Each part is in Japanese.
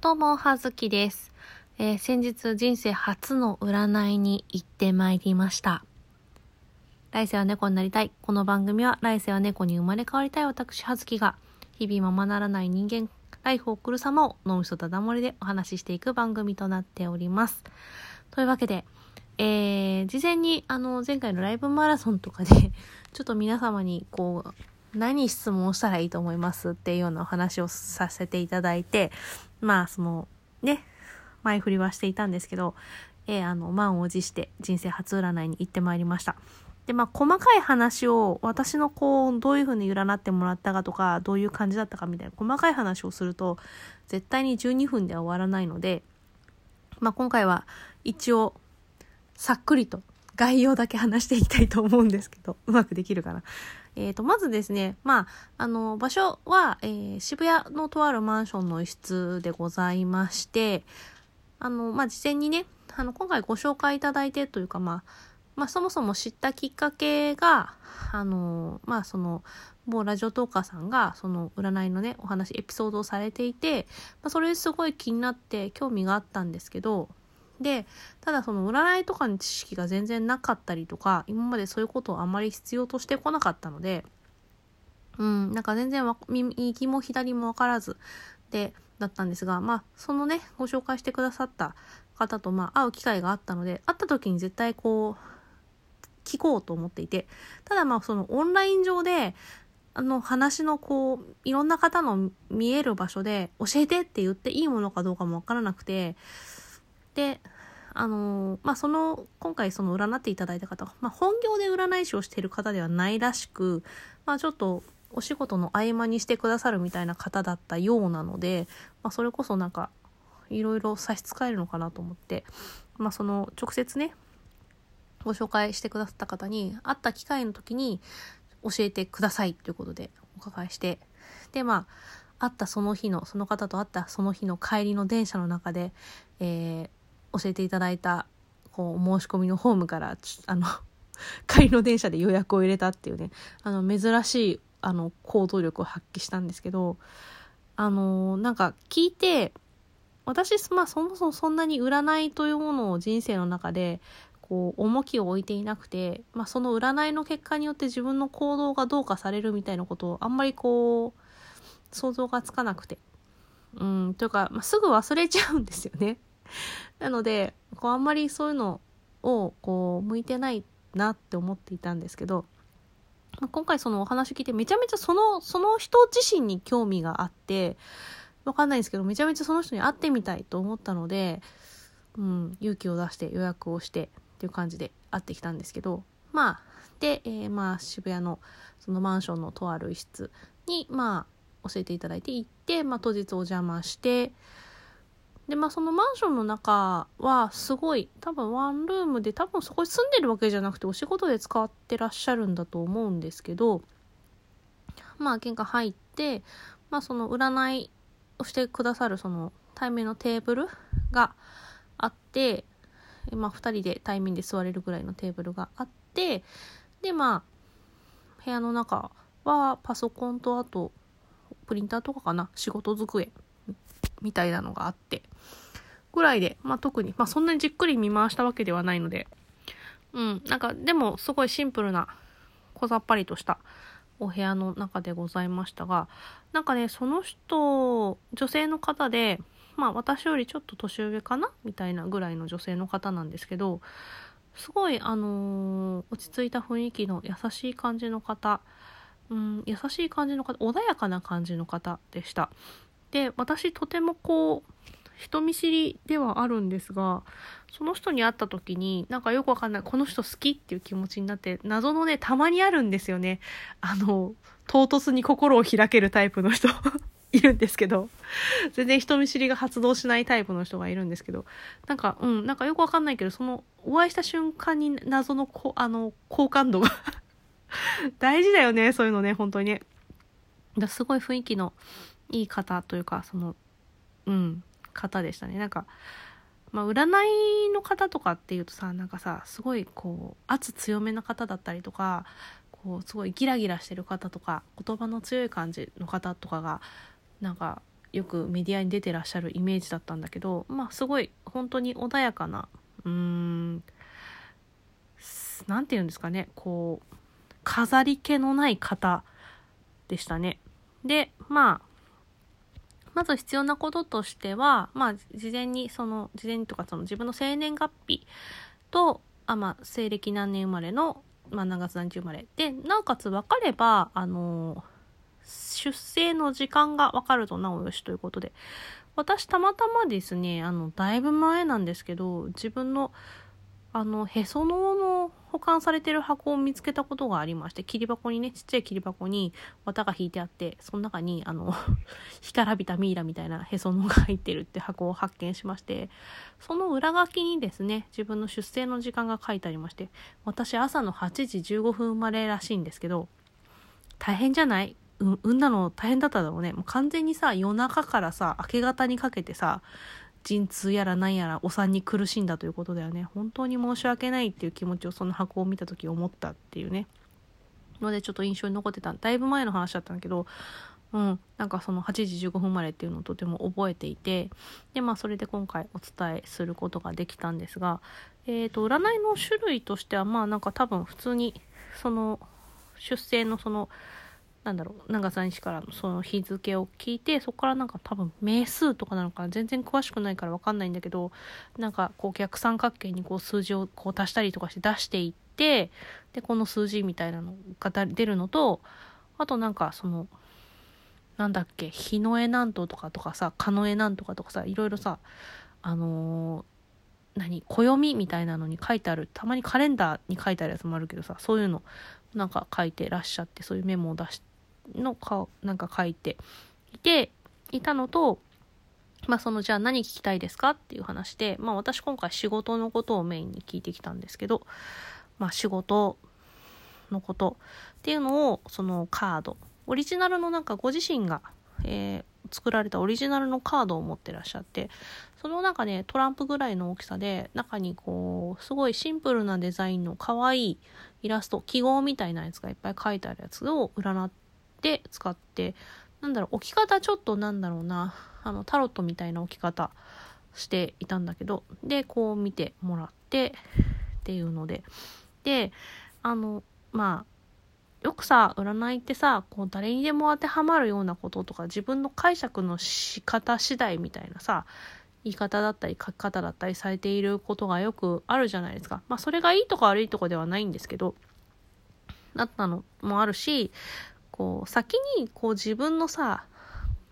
どうも、はずきです。えー先日人生初の占いに行ってまいりました。来世は猫になりたい。この番組は来世は猫に生まれ変わりたい私、はずきが、日々ままならない人間、ライフを送る様を脳みそただ漏れでお話ししていく番組となっております。というわけで、えー、事前に、あの、前回のライブマラソンとかで、ちょっと皆様に、こう、何質問したらいいと思いますっていうようなお話をさせていただいて、まあ、その、ね、前振りはしていたんですけど、えーあの、満を持して人生初占いに行ってまいりました。で、まあ、細かい話を、私のこう、どういう風に占ってもらったかとか、どういう感じだったかみたいな細かい話をすると、絶対に12分では終わらないので、まあ、今回は一応、さっくりと概要だけ話していきたいと思うんですけど、うまくできるかな。えー、と、まずですね、まあ、あの、場所は、えー渋谷のとあるマンションの一室でございまして、あの、まあ、事前にね、あの、今回ご紹介いただいてというか、まあ、まあ、そもそも知ったきっかけが、あの、まあ、その、某ラジオトーカーさんが、その、占いのね、お話、エピソードをされていて、まあ、それすごい気になって興味があったんですけど、で、ただその占いとかに知識が全然なかったりとか、今までそういうことをあまり必要としてこなかったので、うん、なんか全然右も左も分からずで、だったんですが、まあ、そのね、ご紹介してくださった方と、まあ、会う機会があったので、会った時に絶対こう、聞こうと思っていて、ただまあ、そのオンライン上で、あの話のこう、いろんな方の見える場所で教えてって言っていいものかどうかもわからなくて、で、あのまあ、その、今回その占っていただいた方は、まあ、本業で占い師をしている方ではないらしく、まあ、ちょっとお仕事の合間にしてくださるみたいな方だったようなので、まあ、それこそなんか、いろいろ差し支えるのかなと思って、まあ、その、直接ね、ご紹介してくださった方に、会った機会の時に教えてくださいということでお伺いして、で、まあ、会ったその日の、その方と会ったその日の帰りの電車の中で、えー教えていただいた、こう、申し込みのホームから、あの、帰りの電車で予約を入れたっていうね、あの、珍しい、あの、行動力を発揮したんですけど、あの、なんか聞いて、私、まあ、そもそもそんなに占いというものを人生の中で、こう、重きを置いていなくて、まあ、その占いの結果によって自分の行動がどうかされるみたいなことを、あんまりこう、想像がつかなくて。うん、というか、まあ、すぐ忘れちゃうんですよね。なので、こうあんまりそういうのを、こう、向いてないなって思っていたんですけど、今回そのお話聞いてめちゃめちゃその、その人自身に興味があって、わかんないんですけど、めちゃめちゃその人に会ってみたいと思ったので、うん、勇気を出して予約をしてっていう感じで会ってきたんですけど、まあ、で、えーまあ渋谷のそのマンションのとある一室に、まあ、教えていただいて行って、まあ当日お邪魔して、で、まあそのマンションの中はすごい、多分ワンルームで多分そこに住んでるわけじゃなくてお仕事で使ってらっしゃるんだと思うんですけど、まあ玄関入って、まあその占いをしてくださるその対面のテーブルがあって、まあ二人で対面で座れるぐらいのテーブルがあって、でまあ部屋の中はパソコンとあとプリンターとかかな仕事机みたいなのがあって。ぐらいで、まあ、特に、まあ、そんなにじっくり見回したわけではないので、うん、なんかでもすごいシンプルな小ざっぱりとしたお部屋の中でございましたがなんかねその人女性の方でまあ私よりちょっと年上かな？みたいなぐらいの女性の方なんですけどすごいあのー落ち着いた雰囲気の優しい感じの方。うん、優しい感じの方穏やかな感じの方でした。で私とてもこう人見知りではあるんですがその人に会った時になんかよくわかんないこの人好きっていう気持ちになって謎のねたまにあるんですよね。あの唐突に心を開けるタイプの人 いるんですけど全然人見知りが発動しないタイプの人がいるんですけどなんかうんなんかよくわかんないけどそのお会いした瞬間に謎のこあの好感度が 大事だよねそういうのね本当にね。すごい雰囲気のいい方というかそのうん方でしたねなんかまあ占いの方とかっていうとさなんかさすごいこう圧強めな方だったりとかこうすごいギラギラしてる方とか言葉の強い感じの方とかがなんかよくメディアに出てらっしゃるイメージだったんだけどまあすごい本当に穏やかなうーん何て言うんですかねこう飾り気のない方でしたね。でまあまず必要なこととしては、まあ、事前に、その、事前にとか、その自分の生年月日と、あ、まあ、西暦何年生まれの、まあ、何月何日生まれ。で、なおかつ分かれば、あの、出生の時間が分かるとなおよしということで。私、たまたまですね、あの、だいぶ前なんですけど、自分の、あの、へその緒の保管されてる箱を見つけたことがありまして、切り箱にね、ちっちゃい切り箱に綿が引いてあって、その中に、あの、干からびたミイラみたいなへその緒が入ってるって箱を発見しまして、その裏書きにですね、自分の出生の時間が書いてありまして、私朝の8時15分生まれらしいんですけど、大変じゃない、産んだの大変だっただろうね。もう完全にさ、夜中からさ、明け方にかけてさ、陣痛やら何やらお産に苦しんだということだよね。本当に申し訳ないっていう気持ちをその箱を見た時思ったっていうね。のでちょっと印象に残ってた。だいぶ前の話だったんだけどうん。なんかその8時15分生まれっていうのをとても覚えていてでまあそれで今回お伝えすることができたんですがえっ、ー、と占いの種類としてはまあなんか多分普通にその出生のそのなんだろう、長さ日からのその日付を聞いて、そこからなんか多分名数とかなのかな、全然詳しくないからわかんないんだけど、なんかこう逆三角形にこう数字をこう足したりとかして出していって、で、この数字みたいなのが出るのと、あとなんかその、なんだっけ、日の絵なんととかとかさ、かの絵なんとかとかさ、いろいろさ、あのー、何暦みたいなのに書いてあるたまにカレンダーに書いてあるやつもあるけどさそういうのなんか書いてらっしゃってそういうメモを出しの顔なんか書いていていたのとまあそのじゃあ何聞きたいですかっていう話でまあ私今回仕事のことをメインに聞いてきたんですけどまあ仕事のことっていうのをそのカード。オリジナルのなんかご自身が、えー、作られたオリジナルのカードを持ってらっしゃってその中ねトランプぐらいの大きさで中にこうすごいシンプルなデザインの可愛いイラスト記号みたいなやつがいっぱい書いてあるやつを占って使って、なんだろう、置き方ちょっとなんだろうな、あの、タロットみたいな置き方していたんだけど、で、こう見てもらって、っていうので、で、あの、まあ、よくさ、占いってさ、こう誰にでも当てはまるようなこととか、自分の解釈の仕方次第みたいなさ、言い方だったり書き方だったりされていることがよくあるじゃないですか。まあそれがいいとか悪いとかではないんですけど、だったのもあるし、こう、先に、こう自分のさ、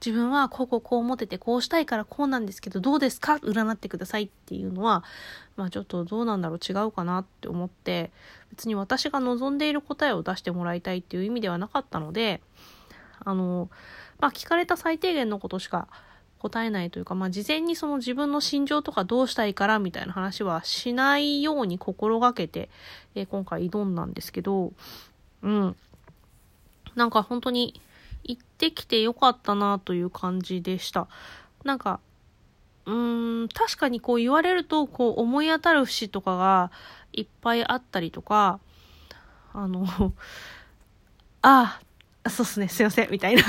自分はこうこうこう思っててこうしたいからこうなんですけどどうですか？占ってくださいっていうのはまあちょっとどうなんだろう違うかなって思って別に私が望んでいる答えを出してもらいたいっていう意味ではなかったのであのまあ聞かれた最低限のことしか答えないというかまあ事前にその自分の心情とかどうしたいからみたいな話はしないように心がけて、えー、今回挑んだんですけどうん。なんか本当に行ってきてよかったなという感じでした。なんか、うーん、確かにこう言われると、こう思い当たる節とかがいっぱいあったりとか、あの、あ あ、そうっすね、すいません、みたいな。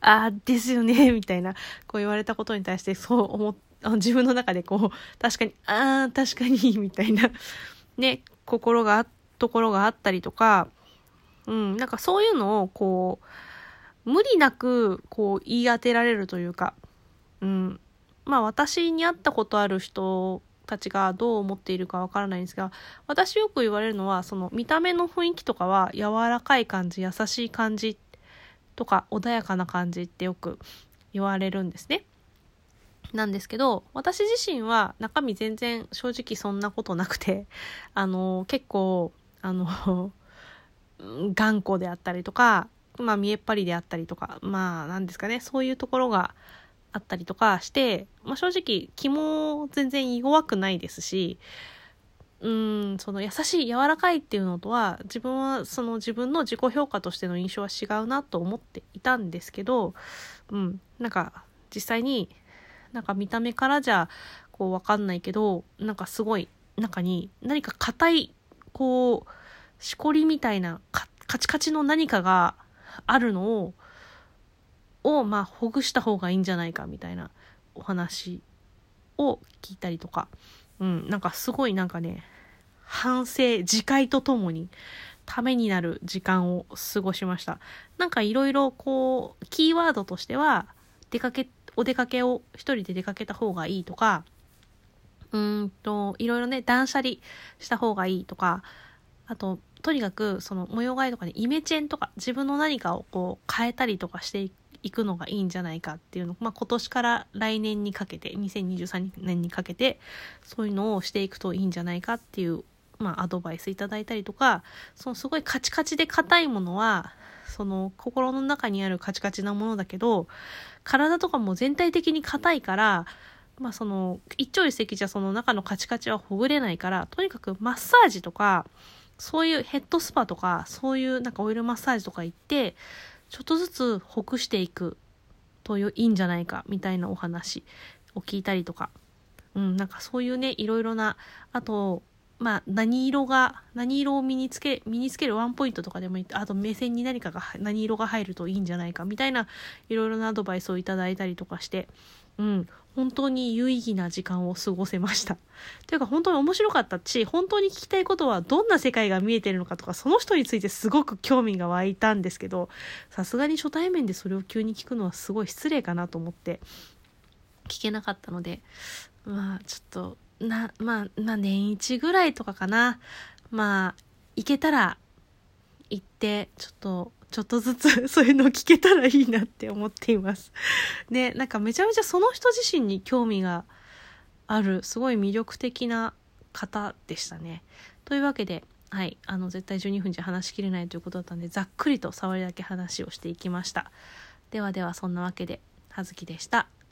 あ あ、ですよね、みたいな、こう言われたことに対して、そう思っ、自分の中でこう、確かに、ああ、確かに、みたいな、ね、心が、ところがあったりとか、うん、なんかそういうのをこう、無理なくこう言い当てられるというか、うん、まあ私に会ったことある人たちがどう思っているかわからないんですが、私よく言われるのは、その見た目の雰囲気とかは柔らかい感じ、優しい感じとか穏やかな感じってよく言われるんですね。なんですけど、私自身は中身全然正直そんなことなくて、あの、結構、あの、頑固であったりとか、まあ見えっ張りであったりとか、まあなんですかね、そういうところがあったりとかして、まあ正直気も全然弱くないですし、うん、その優しい柔らかいっていうのとは自分はその自分の自己評価としての印象は違うなと思っていたんですけど、うん、なんか実際になんか見た目からじゃこうわかんないけど、なんかすごい中に何か硬いこうしこりみたいなカチカチの何かがあるのをを、まあ、ほぐした方がいいんじゃないかみたいなお話を聞いたりとか、うん、なんかすごいなんかね、反省、自戒とともに、ためになる時間を過ごしました。なんかいろいろこう、キーワードとしては、出かけ、お出かけを一人で出かけた方がいいとか、うんと、いろいろね、断捨離した方がいいとか、あと、とにかく、その模様替えとかね、イメチェンとか、自分の何かをこう変えたりとかしていくのがいいんじゃないかっていうの、まあ、今年から来年にかけて、2023年にかけて、そういうのをしていくといいんじゃないかっていう、まあ、アドバイスいただいたりとか、そのすごいカチカチで硬いものは、その心の中にあるカチカチなものだけど、体とかも全体的に硬いから、まあその、一朝一夕じゃその中のカチカチはほぐれないから、とにかくマッサージとか、そういうヘッドスパとか、そういうなんかオイルマッサージとか行って、ちょっとずつほぐしていくといいんじゃないか、みたいなお話を聞いたりとか。うん、なんかそういうね、いろいろな、あと、まあ、何色が、何色を身につけ、身につけるワンポイントとかでもいい、あと目線に何かが、何色が入るといいんじゃないか、みたいな、いろいろなアドバイスをいただいたりとかして、うん、本当に有意義な時間を過ごせました。というか本当に面白かったし、本当に聞きたいことはどんな世界が見えてるのかとか、その人についてすごく興味が湧いたんですけど、さすがに初対面でそれを急に聞くのはすごい失礼かなと思って、聞けなかったので、まあちょっと、な、まあ、まあ年一ぐらいとかかな。まあ、行けたら行って、ちょっと、ちょっとずつそういうの聞けたらいいなって思っています。ね、なんかめちゃめちゃその人自身に興味がある、すごい魅力的な方でしたね。というわけで、はい、あの、絶対12分じゃ話しきれないということだったんで、ざっくりと触りだけ話をしていきました。ではでは、そんなわけで、はずきでした。